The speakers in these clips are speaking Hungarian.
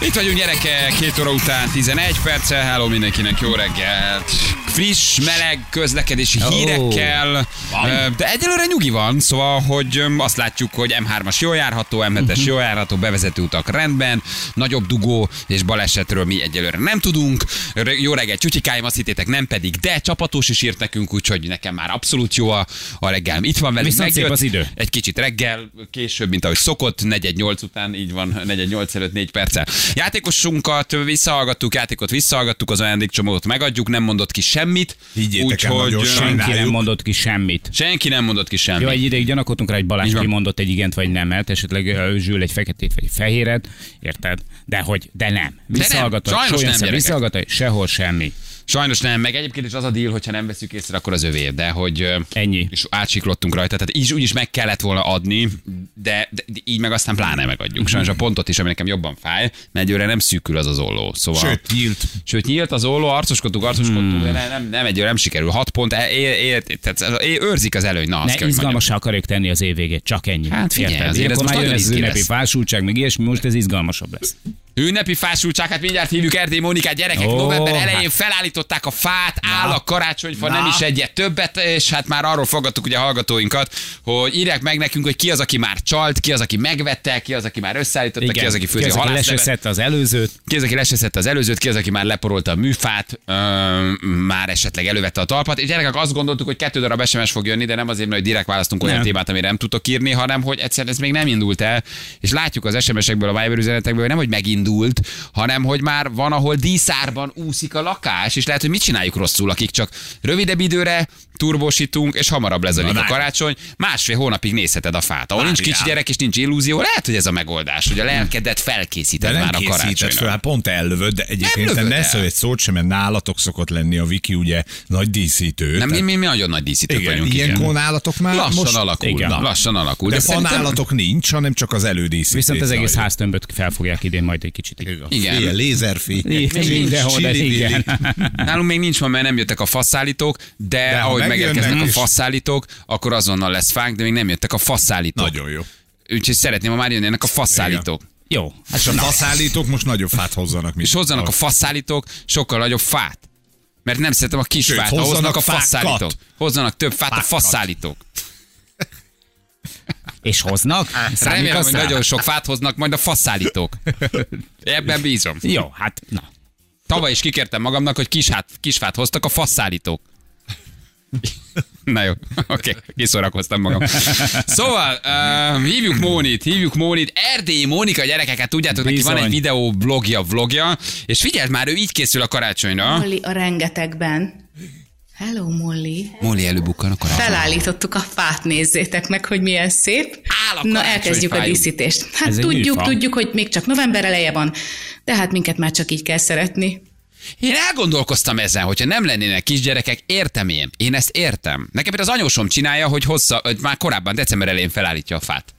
Itt vagyunk gyerekek, 2 óra után 11 perccel. Hello mindenkinek, jó reggelt. Friss, meleg közlekedési hírekkel. Van. De egyelőre nyugi van, szóval, hogy azt látjuk, hogy M3-as jól járható, M7-es Mhm. jól járható, bevezető utak rendben, nagyobb dugó és balesetről mi egyelőre nem tudunk. Jó reggel, csutyikáim, azt hittétek, nem pedig, de csapatos is írt nekünk, úgyhogy nekem már abszolút jó a, a reggel. Itt van velünk, Viszont megjött. az idő. Egy kicsit reggel, később, mint ahogy szokott, 4-8 után, így van, 4-8 előtt 4 perccel. Játékosunkat visszahallgattuk, játékot visszahallgattuk, az ajándékcsomót megadjuk, nem mondott ki semmit. Higgyétek el, nagyon ö, sajnáljuk. Senki nem mondott ki semmit. senki nem mondott ki semmit. Jó, egy ideig gyanakodtunk rá, hogy Balázs kimondott egy igent vagy nemet, esetleg Zsül egy feketét vagy egy fehéret, érted? De hogy, de nem. Visszahallgatott, Sajnos nem, visszahallgatott, sehol semmi. Sajnos nem, meg egyébként is az a deal, hogyha nem veszük észre, akkor az övé, de hogy... Ennyi. És átsiklottunk rajta, tehát így úgyis meg kellett volna adni, de, de, így meg aztán pláne megadjuk. Sajnos a pontot is, ami nekem jobban fáj, mert egyőre nem szűkül az az olló. Szóval... Sőt, nyílt. Sőt, nyílt az olló, arcoskodtunk, arcoskodtunk, hmm. de nem, nem, nem egyőre nem sikerül. Hat pont, e, é, é, tehát őrzik az előny. Na, azt Ne izgalmasá akarjuk tenni az év végét, csak ennyi. Hát figyelj, Érted? azért ez most nagyon ez ünnepi fásultság, meg ilyesmi, most ez izgalmasabb lesz. Ünnepi fásultság, hát mindjárt hívjuk Erdély Mónikát, gyerekek, Ó, november elején hát. felállították a fát, áll a karácsonyfa, Na. nem is egyet többet, és hát már arról fogadtuk ugye a hallgatóinkat, hogy írják meg nekünk, hogy ki az, aki már csalt, ki az, aki megvette, ki az, aki már összeállította, ki az, aki főzi ki a az, aki leseszette az előzőt. Ki az, aki leseszette az előzőt, ki az, aki már leporolta a műfát, ö, már esetleg elővette a talpat. És gyerekek azt gondoltuk, hogy kettő darab SMS fog jönni, de nem azért, mert direkt választunk olyan Nem. témát, amire nem tudok írni, hanem hogy egyszerűen ez még nem indult el. És látjuk az SMS-ekből, a Viber üzenetekből, hogy nem, hogy megindult, hanem hogy már van, ahol díszárban úszik a lakás, és lehet, hogy mit csináljuk rosszul, akik csak rövidebb időre turbosítunk, és hamarabb lezajlik a karácsony, másfél hónapig nézheted a fát. Ahol nincs kicsi gyerek és nincs illúzió, lehet, hogy ez a megoldás, hogy a lelkedet De felkészíted nem már a karácsonyra. fel, hát pont ellövöd, de egyébként Nem ne el. szólj egy szót sem, mert nálatok szokott lenni a Viki ugye nagy díszítő. Nem, mi, tehát- mi, mi nagyon nagy díszítők igen, vagyunk. ilyenkor igen. nálatok már Lassan most... alakul, Igen. na, lassan alakul. De, De, de szerintem panálatok nincs, hanem csak az elődíszítés. Viszont az egész háztömböt fel fogják idén majd egy kicsit. Igen. Fél, lézerfi. Mindenhol, de igen. nálunk még nincs van, mert nem jöttek a faszállítók, de, De ahogy megjönnek megérkeznek a faszállítók, akkor azonnal lesz fánk, de még nem jöttek a faszállítók. Nagyon jó. Úgyhogy szeretném, ha már jönnének a faszállítók. Jó. És a faszállítók most nagyobb fát hozzanak, mint És hozzanak a faszállítók sokkal nagyobb fát. Mert nem szeretem a kis Sőt, fát, hozzanak a faszállítók. Hozzanak több fát a Fákat. faszállítók. És hoznak? Remélem, hogy aztán? nagyon sok fát hoznak majd a faszállítók. Ebben bízom. Jó, hát na. Tavaly is kikértem magamnak, hogy kis, hát, kis fát hoztak a faszállítók. Na jó, oké, okay, kiszórakoztam magam. Szóval, uh, hívjuk Mónit, hívjuk Mónit. Erdélyi Mónika gyerekeket, tudjátok, neki van egy Bizony. videó blogja, vlogja, és figyeld már, ő így készül a karácsonyra. Molly a rengetegben. Hello, Molly. Móni előbukkan a karácsony. Felállítottuk a fát, nézzétek meg, hogy milyen szép. Áll a Na, elkezdjük a fájuk. díszítést. Hát Ez tudjuk, tudjuk, hogy még csak november eleje van, de hát minket már csak így kell szeretni. Én elgondolkoztam ezen, hogyha nem lennének kisgyerekek, értem én. Én ezt értem. Nekem például az anyósom csinálja, hogy hossza, hogy már korábban december elején felállítja a fát.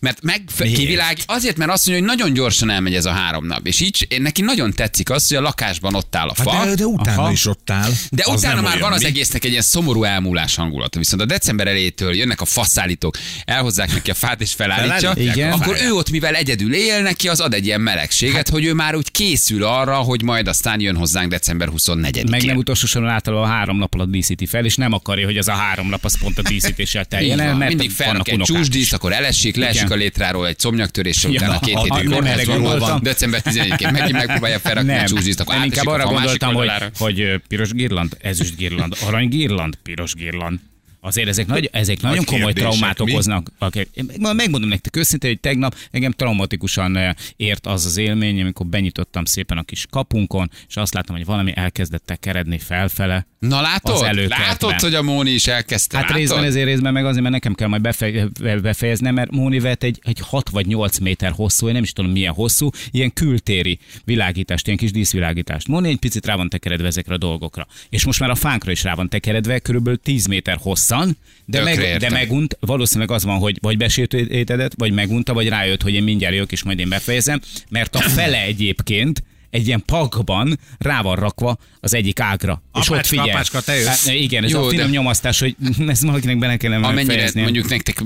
Mert meg kivilág, azért, mert azt mondja, hogy nagyon gyorsan elmegy ez a három nap. És így én- neki nagyon tetszik az, hogy a lakásban ott áll a fa. Hát de, de utána Aha. is ott áll. De Az utána már olyan, van az mi? egésznek egy ilyen szomorú elmúlás hangulata. Viszont a december elejétől jönnek a faszállítók, elhozzák neki a fát és felállítja, Igen. a akkor ő ott, mivel egyedül él, neki az ad egy ilyen melegséget, hát, hogy ő már úgy készül arra, hogy majd aztán jön hozzánk december 24-én. Meg nem utolsó soron általában három nap alatt díszíti fel, és nem akarja, hogy az a három nap az pont a díszítéssel teljen el, mert Mindig felrak egy csúsdíszt, akkor elesik, leesik a létráról egy comnyaktörés, Ja, utána két hétig kórházban van. December 11-én megint megpróbálja felrakni a Nem, csúsdíszt, akkor nem átesik inkább a arra gondoltam, hogy, hogy piros girland, ezüst girland, arany girland, piros girland. Azért ezek, nagy, ezek nagyon komoly kérdések, traumát mi? okoznak. Megmondom nektek őszintén, hogy tegnap engem traumatikusan eh, ért az az élmény, amikor benyitottam szépen a kis kapunkon, és azt láttam, hogy valami elkezdett tekeredni felfele. Na az látod? előkertben. Látod, hogy a Móni is elkezdte? Hát látod? részben ezért részben meg azért, mert nekem kell majd befe- befejeznem, mert Móni vett egy, egy 6 vagy 8 méter hosszú, én nem is tudom milyen hosszú, ilyen kültéri világítást, ilyen kis díszvilágítást. Móni egy picit rá van tekeredve ezekre a dolgokra. És most már a fánkra is rá van tekeredve, körülbelül 10 méter hosszan, de, meg, de megunt, valószínűleg az van, hogy vagy besértődött, vagy megunta, vagy rájött, hogy én mindjárt jövök, és majd én befejezem, mert a fele egyébként egy ilyen pakban rá van rakva az egyik ágra. és ott Apácska, figyel. apácska, te jössz. Hát, igen, ez Jó, a finom de- nyomasztás, hogy ezt valakinek bele kellene Amennyire fejezni. mondjuk nektek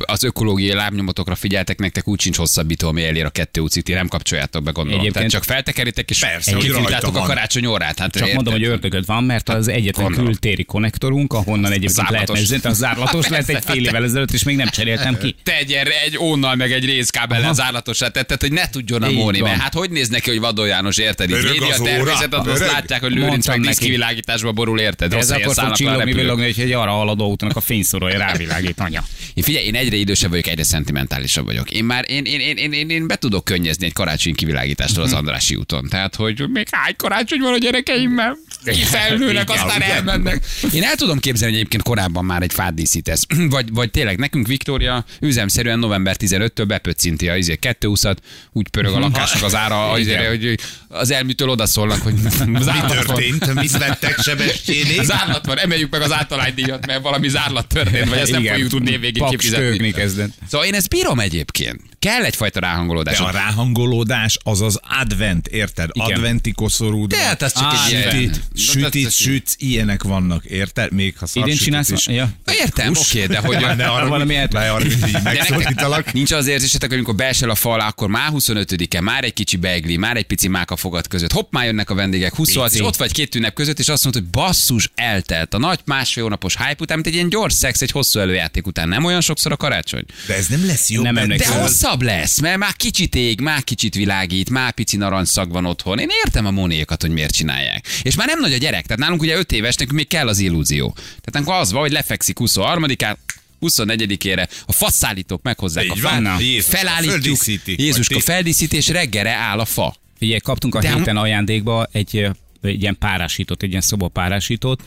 az ökológiai lábnyomotokra figyeltek, nektek úgy sincs hosszabbító, ami elér a kettő úcit, ti nem kapcsoljátok be, gondolom. Egyébként- Tehát csak feltekeritek, és Persze, kifiltátok a karácsony órát. Hát Csak érted? mondom, hogy ördögöd van, mert az egyetlen Gondolom. kültéri konnektorunk, ahonnan egyébként Zárlatos. lehetne üzeni, az zárlatos lett egy fél évvel ezelőtt, és még nem cseréltem ki. Te egy, egy ónnal meg egy részkábellel Aha. zárlatosra tetted, hogy ne tudjon a Móni, mert hát hogy néz neki, hogy Vadó János érted? Itt Öreg védi a természetet, azt látják, hogy Lőrinc Mondtam meg neki. díszkivilágításba borul, érted? Ez akkor fog szállnak le a csillogni, villogni, hogy egy arra haladó útnak a fényszórója rávilágít, anya. Én figyelj, én egyre idősebb vagyok, egyre szentimentálisabb vagyok. Én már én, én, én, én, én, én be tudok könnyezni egy karácsony kivilágítástól Mhm. az Andrási úton. Tehát, hogy még hány karácsony van a gyerekeimmel? Felnőnek, aztán elmennek. Én el tudom képzelni, hogy egyébként korábban már egy fát díszítesz. Vagy, vagy tényleg nekünk Viktória üzemszerűen november 15-től bepöccinti a izé, kettőuszat, úgy pörög a lakásnak az ára, azért, hogy az elműtől odaszólnak, hogy Mi történt? Mit vettek Sebestyénék? Az állat van, emeljük meg az általánydíjat, mert valami zárlat történt, vagy ezt nem Igen, fogjuk tudni Paks kifizetni. kezdett. Szóval én ezt bírom egyébként. Kell egyfajta ráhangolódás. De a ráhangolódás az az advent, érted? Igen. Adventi koszorúd De hát az csak egy Sütit, ilyen- sütit, sütsz, ilyenek vannak, érted? Még ha Idén csinálsz? is. Ja. Értem, oké, de hogy... Ne arra, Valami De megszólítalak. nincs az érzésetek, hogy amikor beesel a fal, akkor már 25-e, már egy kicsi beigli, már egy pici máka fogad között. Hopp, már jönnek a vendégek, 26, és ott vagy két ünnep között, és azt mondod, hogy basszus, eltelt. A nagy másfél hónapos hype után, mint egy ilyen gyors szex, egy hosszú előjáték után. Nem olyan sokszor a karácsony? De ez nem lesz jó. Nem De emlékszem. Hosszabb lesz, mert már kicsit ég, már kicsit világít, már pici narancsszag van otthon. Én értem a monékat, hogy miért csinálják. És már nem nagy a gyerek, tehát nálunk ugye 5 éves, nekünk még kell az illúzió. Tehát akkor az van, hogy lefekszik 23-án, 24-ére a faszállítók meghozzák Így a van, fát, na. Jézuska felállítjuk, földíszíti. Jézuska Vagy ti- feldíszíti, és reggelre áll a fa. Figyelj, kaptunk a De- héten ajándékba egy, egy ilyen párásítót, egy ilyen szobapárásítót.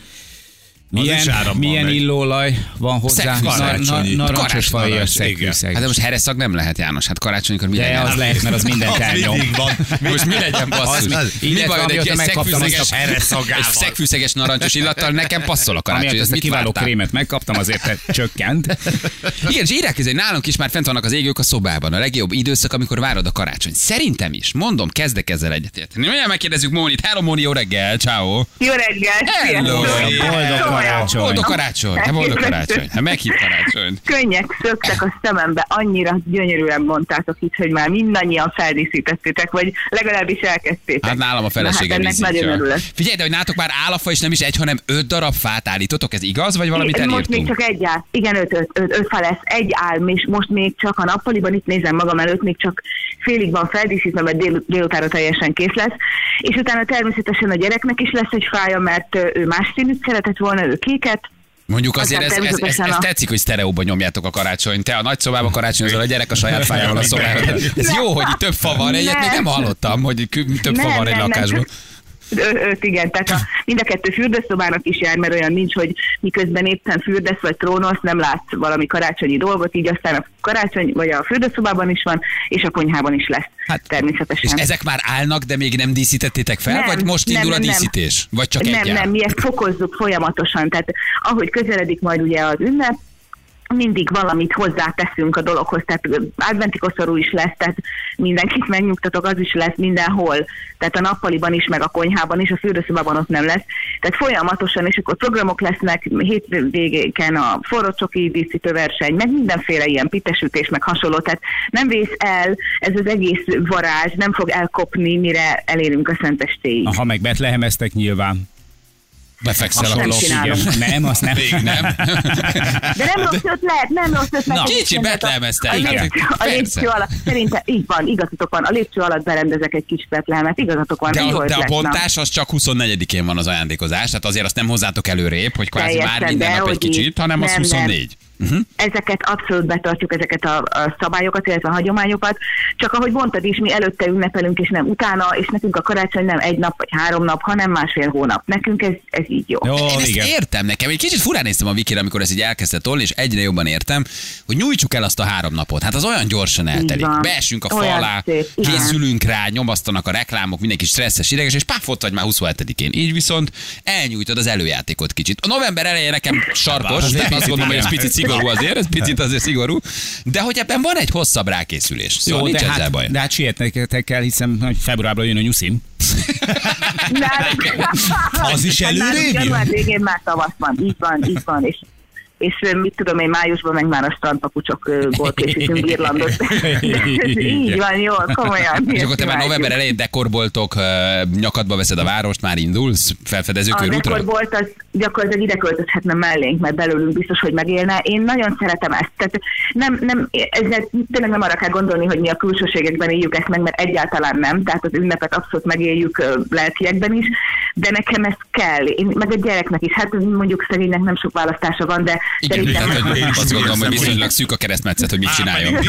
Milyen, milyen illóolaj van hozzá? Karácsonyi. Narancsos Karácsony- fajas narancs, szegfűszeg. Hát de most hereszag nem lehet, János, hát karácsonykor mi De legyen? az lehet, mert az mindent Az elnyom. Most mi legyen basszus? Mi baj, hogy egy szegfűszeges, hereszagával. egy szegfűszeges narancsos illattal nekem passzol a karácsony. Ez kiváló krémet megkaptam, azért csökkent. Igen, és írják, hogy nálunk is már fent vannak az égők a szobában. A legjobb időszak, amikor várod a karácsony. Szerintem is. Mondom, kezdek ezzel egyetérteni. Milyen megkérdezzük Mónit. Hello, Móni, jó reggel. Ciao. Jó reggelt! Hello. Boldog. Karácsony. Boldog karácsony. Hát boldog karácsony. Hát meghív karácsony. Könnyek szöktek a szemembe, annyira gyönyörűen mondtátok itt, hogy már mindannyian feldíszítettétek, vagy legalábbis elkezdtétek. Hát nálam a Na, feleségem hát ennek nagyon örülök. Figyelj, de hogy nátok már állafa is nem is egy, hanem öt darab fát állítotok, ez igaz, vagy valamit Most még csak egy áll. Igen, öt, öt, öt, öt fa lesz. Egy álm, és most még csak a nappaliban, itt nézem magam előtt, még csak félig van feldíszítve, mert dél, délutára teljesen kész lesz. És utána természetesen a gyereknek is lesz egy fája, mert ő más színűt szeretett volna, ő kéket. Mondjuk azért ez, ez, ez, ez, tetszik, hogy sztereóban nyomjátok a karácsony. Te a nagy szobában karácsonyozol, a gyerek a saját fájával a szobában. Ez jó, hogy itt több fa van, egyet még nem hallottam, hogy több fa van egy nem, nem, lakásban. Öt, igen, tehát a, mind a kettő fürdőszobának is jár, mert olyan nincs, hogy miközben éppen fürdesz vagy trónolsz, nem látsz valami karácsonyi dolgot, így aztán a karácsony, vagy a fürdőszobában is van, és a konyhában is lesz. Hát, És természetesen. ezek már állnak, de még nem díszítettétek fel, Nem, vagy most nem, indul a nem, nem. díszítés? Vagy csak nem, egy nem, mi ezt fokozzuk folyamatosan, tehát ahogy közeledik majd ugye az ünnep, mindig valamit hozzáteszünk a dologhoz, tehát adventi koszorú is lesz, tehát mindenkit megnyugtatok, az is lesz mindenhol, tehát a nappaliban is, meg a konyhában is, a fürdőszobában ott nem lesz. Tehát folyamatosan, és akkor programok lesznek, hétvégéken a forró csoki díszítő verseny, meg mindenféle ilyen pitesütés, meg hasonló, tehát nem vész el, ez az egész varázs, nem fog elkopni, mire elérünk a szentestéig. Ha meg betlehemeztek nyilván. Befekszel Azt a nem csinálom. Nem, azt nem. Még nem. De nem rossz ötlet, nem rossz ötlet. Na, kicsi a- betlehemezte, A, lépcső, a lépcső alatt, szerintem így van, igazatok van. A lépcső alatt berendezek egy kis betlehemet, igazatok van. De a, de a bontás az csak 24-én van az ajándékozás, tehát azért azt nem hozzátok előrébb, hogy kvázi már minden de nap egy kicsit, hanem az Nem, nem. 24. Uh-huh. Ezeket abszolút betartjuk, ezeket a, a szabályokat, illetve a hagyományokat. Csak ahogy mondtad is, mi előtte ünnepelünk, és nem utána, és nekünk a karácsony nem egy nap vagy három nap, hanem másfél hónap. Nekünk ez, ez így jó. Jó, Én ezt igen. értem nekem. Egy kicsit furán néztem a Vikire, amikor ez így elkezdett tolni, és egyre jobban értem, hogy nyújtsuk el azt a három napot. Hát az olyan gyorsan eltelik. Beesünk a fa Olyan alá, szép, igen. készülünk rá, nyomasztanak a reklámok, mindenki stresszes, ideges, és páf, ott vagy már 27-én. Így viszont elnyújtod az előjátékot kicsit. A november eleje nekem sarkos, tehát azt gondolom, hogy ez picit szigorú azért, ez picit azért szigorú, de hogy ebben van egy hosszabb rákészülés. Szóval Jó, nincs de ezzel hát, baj. de hát sietnetek kell, hiszen hogy februárban jön a nyuszim. Az is Hát előrébb? Január végén már tavasz van, így van, így van, és és mit tudom én, májusban meg már a strandpapucsokból készítünk Irlandot. Így van, jó, komolyan. És akkor te már november elején dekorboltok, nyakadba veszed a várost, már indulsz felfedező A körútra? dekorbolt az gyakorlatilag ide költözhetne mellénk, mert belőlünk biztos, hogy megélne. Én nagyon szeretem ezt. Tehát nem, nem, ezzel tényleg nem arra kell gondolni, hogy mi a külsőségekben éljük ezt meg, mert egyáltalán nem. Tehát az ünnepet abszolút megéljük lelkiekben is, de nekem ez kell. Én, meg a gyereknek is. Hát mondjuk szegénynek nem sok választása van, de Igen, szerintem... tehát, hogy Én is azt gondolom, hogy viszonylag szűk a keresztmetszet, hogy mit csináljon.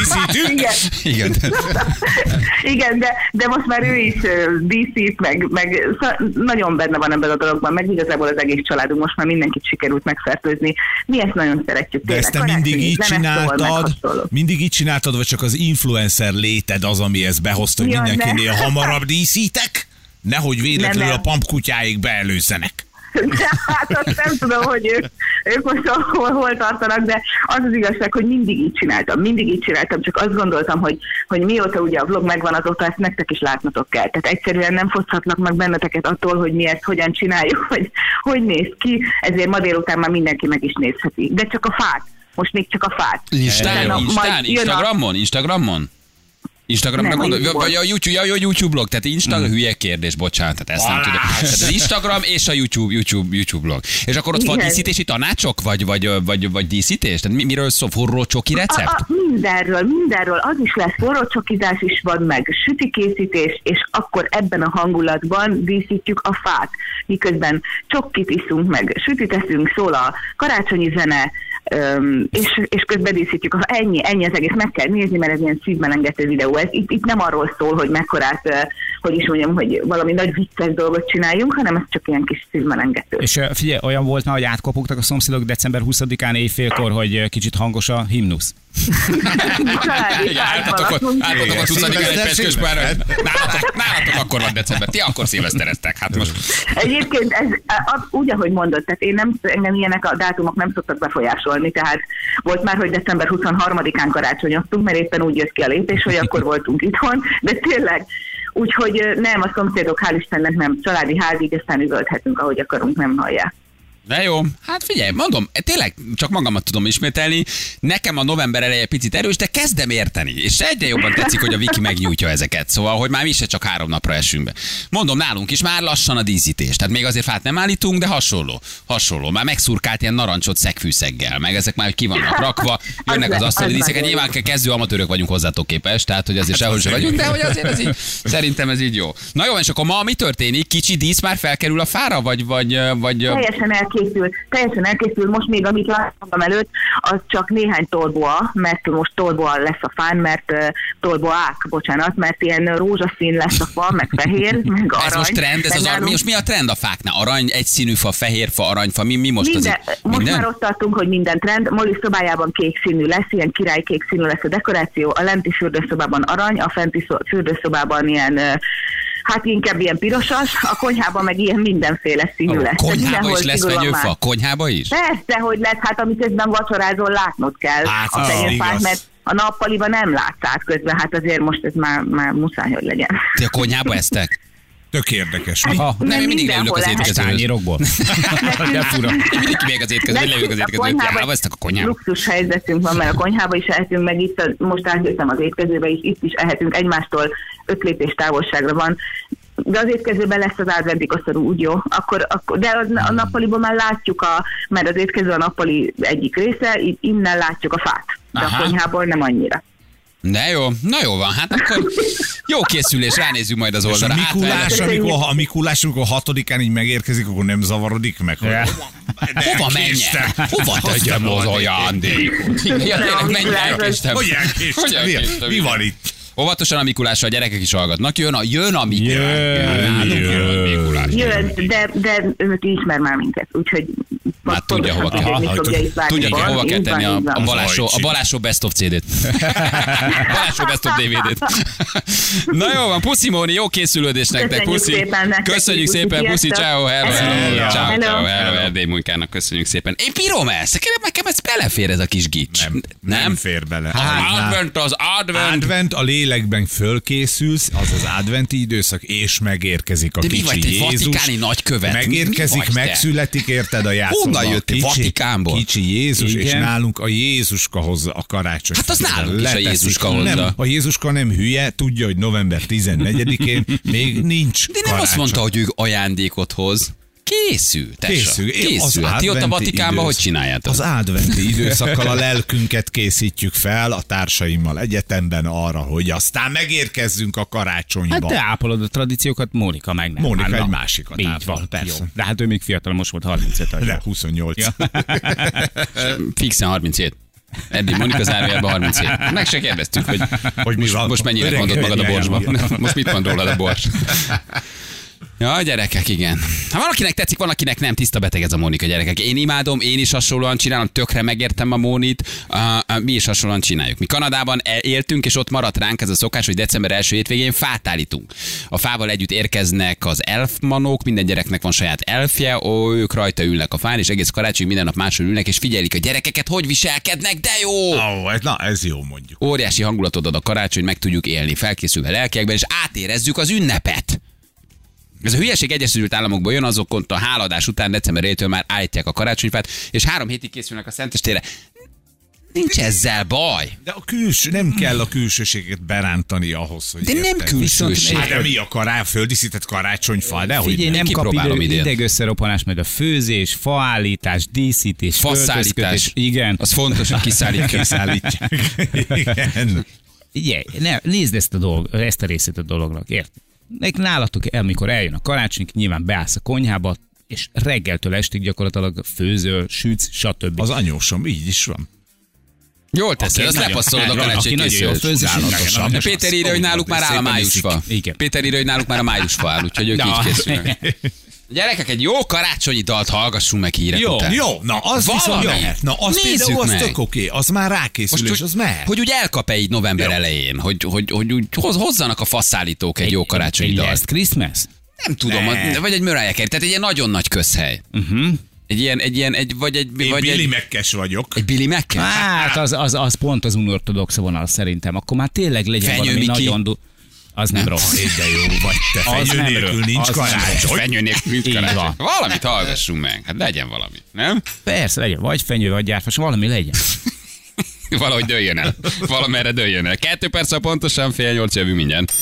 Igen. Igen. Igen, de, de most már ő is díszít, meg, meg szóval nagyon benne van ebben a dologban, meg igazából az egész családunk most már mindenkit sikerült megfertőzni. Mi ezt nagyon szeretjük. De ezt te mindig így csináltad, mindig így csináltad, vagy csak az influencer léted az, ami ezt behozta, hogy Ja, mindenkinél hamarabb díszítek? Nehogy véletlenül a nem. pampkutyáik beelőzzenek. De hát azt nem tudom, hogy ők, ők most hol, hol tartanak, de az az igazság, hogy mindig így csináltam, mindig így csináltam, csak azt gondoltam, hogy, hogy mióta ugye a vlog megvan, azóta ezt nektek is látnotok kell. Tehát egyszerűen nem foszthatnak meg benneteket attól, hogy mi ezt hogyan csináljuk, vagy hogy néz ki, ezért ma délután már mindenki meg is nézheti. De csak a fát. Most még csak a fát. Jön a- Instagramon, Instagramon? Instagramra Nem, a gondol, vagy a YouTube, ja, a YouTube blog, tehát Instagram, hülye kérdés, bocsánat, tehát ezt nem tudom. Tehát az Instagram és a YouTube, YouTube, YouTube blog. És akkor ott van díszítési tanácsok, vagy, vagy, vagy, vagy díszítés? Tehát mi- miről szól? Forró csoki A, recept? a, mindenről, mindenről. Az is lesz forrócsokizás is van, meg sütikészítés, és akkor ebben a hangulatban díszítjük a fát. Miközben csokkit iszunk, meg sütit eszünk, szól a karácsonyi zene, öm, és, és közben díszítjük. Ennyi, ennyi az egész, meg kell nézni, mert ez ilyen szívmelengető videó. Ez, itt, itt nem arról szól, hogy mekkorát, hogy is mondjam, hogy valami nagy vicces dolgot csináljunk, hanem ez csak ilyen kis szívmelengető. És figyelj, olyan volt már, hogy átkopogtak a szomszédok december 20-án éjfélkor, hogy kicsit hangos a himnusz. Családi Igen, álltatok álltatok ott 20 egy peckös már. Nálatok, nálatok akkor van december. Ti akkor szilvesztereztek. Hát most Egyébként ez a- úgy, ahogy mondod, tehát én nem, engem ilyenek a dátumok nem szoktak befolyásolni, tehát volt már, hogy december 23-án karácsonyoztunk, mert éppen úgy jött ki a lépés, hogy akkor voltunk itthon, de tényleg, úgyhogy nem, a szomszédok hál' Istennek nem, családi házig, aztán üvölthetünk, ahogy akarunk, nem hallják. De jó, hát figyelj, mondom, tényleg csak magamat tudom ismételni. Nekem a november eleje picit erős, de kezdem érteni. És egyre jobban tetszik, hogy a Viki megnyújtja ezeket. Szóval, hogy már mi se csak három napra esünk be. Mondom, nálunk is már lassan a díszítés. Tehát még azért fát nem állítunk, de hasonló. Hasonló. Már megszurkált ilyen narancsot szegfűszeggel, meg ezek már hogy ki vannak rakva, jönnek az asztali díszeket. nagyon Nyilván kezdő amatőrök vagyunk hozzátok képest, tehát hogy azért sehol sem vagyunk, de hogy azért ez így, szerintem ez így jó. Na jó, és akkor ma mi történik? Kicsi dísz már felkerül a fára, vagy, vagy, vagy Teljesen elkészül, teljesen elkészül, most még amit láttam előtt, az csak néhány tolboa, mert most tolboa lesz a fán, mert uh, tolboák, bocsánat, mert ilyen rózsaszín lesz a fa, meg fehér, meg arany. Ez most trend, ez az ar- nálunk mi, most mi a trend a fáknál? Arany, egyszínű fa, fehér fa, aranyfa, mi, mi most minden, az most minden? már ott tartunk, hogy minden trend. Molly szobájában kék színű lesz, ilyen királykék színű lesz a dekoráció, a lenti fürdőszobában arany, a fenti szó- fürdőszobában ilyen ö, Hát inkább ilyen pirosas, a konyhában meg ilyen mindenféle színű lesz. Konyhába is lesz fenyőfa? Konyhába is? Persze, hogy lesz, hát amiközben vacsorázol, látnod kell Hát, a fenyőfát, mert a nappaliban nem látsz át közben, hát azért most ez már, már muszáj, hogy legyen. Ti a konyhába eztek? Tök érdekes. Mi? Ha, Nem, én mindig leülök az étkezőhöz. tányérokból. De fura. Én mindig kimegyek az étkezőbe, leülök az. Konyhába, eztek a konyhába. Luxus helyzetünk van, mert a konyhába is ehetünk, meg itt a, most átjöttem az étkezőbe is, itt is ehetünk, egymástól öt lépés távolságra van. De az étkezőben lesz az adventi koszorú, úgy jó. Akkor, akkor, de az, a nappaliban már látjuk, a, mert az étkező a nappali egyik része, így innen látjuk a fát. De Aha. a konyhából nem annyira. De jó, na jó van, hát akkor jó készülés, ránézzük majd az És a oldalra. Mikulás, Átvenni. amikor, a Mikulás, amikor hatodikán így megérkezik, akkor nem zavarodik meg? Hogy... Hova menjek? Hova tegyem az ajándékot? Ja, tényleg, menj, elkéstem. Hogy elkéstem? mi van itt? Óvatosan a Mikulással, a gyerekek is hallgatnak. Jön a, jön a Mikulás. Jön, jön. jön a Mikulás. jön, de, de ő ismer már minket, úgyhogy Már tudja, hova kell. várni. Tudja, hogy hova kell tenni a, a Balázsó, a. Balázsó Best of CD-t. Balázsó Best of DVD-t. Na jó van, puszi Móni, jó készülődés nektek, Köszönjük puszi. szépen Köszönjük szépen, puszi, ciao, hello, Hello. hello, ciao, ciao, hello, Erdély munkának köszönjük szépen. Én bírom ezt, nekem, nekem ez belefér ez a kis gics. Nem, nem fér bele. Az advent, az advent. Advent, a lélekben fölkészülsz, az az adventi időszak, és megérkezik a De mi kicsi vagy, te egy Jézus. vatikáni nagykövet? Mi Megérkezik, vagy megszületik, érted a játszóban. Honnan jöttél? Kicsi- Vatikánból? Kicsi Jézus, és Igen. nálunk a Jézuska hozza a karácsony. Hát az nálunk is a. Jézuska hozza. Nem, a Jézuska nem hülye, tudja, hogy november 14-én még nincs De nem karácsony. azt mondta, hogy ő ajándékot hoz. Készül, tessa. Készül. Készül. Hát ti ott a Vatikánban hogy idősz- csináljátok? Az adventi időszakkal a lelkünket készítjük fel a társaimmal egyetemben arra, hogy aztán megérkezzünk a karácsonyba. Hát te ápolod a tradíciókat, Mónika meg nem. Mónika Hát na, egy másikat Így ápol, van, persze. Jó. De hát ő még fiatal, most volt 35 De vagy. 28. Ja. Fixen 37. Eddig Monika zárójelben 37. Meg se kérdeztük, hogy, Hogy mi most, van. most mennyire mondott magad a borsba. Most mit mond rólad a bors? Ja, gyerekek, igen. Ha valakinek tetszik, van, akinek nem, tiszta beteg ez a Mónika gyerekek. Én imádom, én is hasonlóan csinálom, tökre megértem a Mónit, uh, uh, mi is hasonlóan csináljuk. Mi Kanadában el- éltünk, és ott maradt ránk ez a szokás, hogy december első hétvégén fát állítunk. A fával együtt érkeznek az elfmanok, minden gyereknek van saját elfje, ó, ők rajta ülnek a fán, és egész karácsony minden nap máshol ülnek, és figyelik a gyerekeket, hogy viselkednek, de jó! Ez- na, ez jó mondjuk. óriási hangulatot ad a karácsony, meg tudjuk élni, felkészülve lelkiekben, és átérezzük az ünnepet. Ez a hülyeség Egyesült Államokból jön, azok ott a háladás után december 1 már állítják a karácsonyfát, és három hétig készülnek a szentestére. Nincs ezzel baj. De a külső, nem kell a külsőséget berántani ahhoz, hogy De nem érted? külsőség. Hát de mi a kará, földíszített karácsonyfa, de hogy nem. nem kap idő, ideg összeroppanás, majd a főzés, faállítás, díszítés, Faszállítás. Igen. Az fontos, hogy kiszállítják. Kiszállítják. Igen. Ugye, ne, nézd ezt a, dolg, ezt a részét a dolognak, ért? Nek nálatok, amikor eljön a karácsony, nyilván beállsz a konyhába, és reggeltől estig gyakorlatilag főzöl, sütsz, stb. Az anyósom, így is van. Jól teszed, Aki azt lepasszolod a van, aki karácsony nagyon jól főz, és Csodálatosan. De Péter írja, hogy náluk már áll a májusfa. Péter írja, hogy náluk már a májusfa áll, úgyhogy ők így készülnek. Gyerekek, egy jó karácsonyi dalt hallgassunk meg hírek Jó, után. Jó, na az Valami. viszont mehet. Na az Nézzük például az meg. tök oké, az már rákészül, és hogy, az mehet. hogy úgy elkap-e így november Jó. elején, hogy, hogy, hogy úgy hoz, hozzanak a faszállítók egy, jó karácsonyi egy dalt. Last Christmas? Nem tudom, Ne. vagy egy Mariah Carey, tehát egy ilyen nagyon nagy közhely. Uh-huh. Egy ilyen, egy ilyen, egy, vagy egy, Én vagy Billy egy, Mekkes vagyok. egy Billy Macken? Hát az, az, az pont az unortodox vonal szerintem. Akkor már tényleg legyen Fenyő valami Miki. nagyon... Du- az nem, rossz. De jó vagy te, Az fenyő nem nélkül nincs Az karácsony. Fenyő nélkül nincs karácsony. Valamit hallgassunk meg. Hát legyen valami, nem? Persze, legyen vagy fenyő, vagy gyárfas, valami legyen. Valahogy dőljön el. Valamerre dőljön el. Kettő perc, pontosan fél nyolc jövünk mindjárt.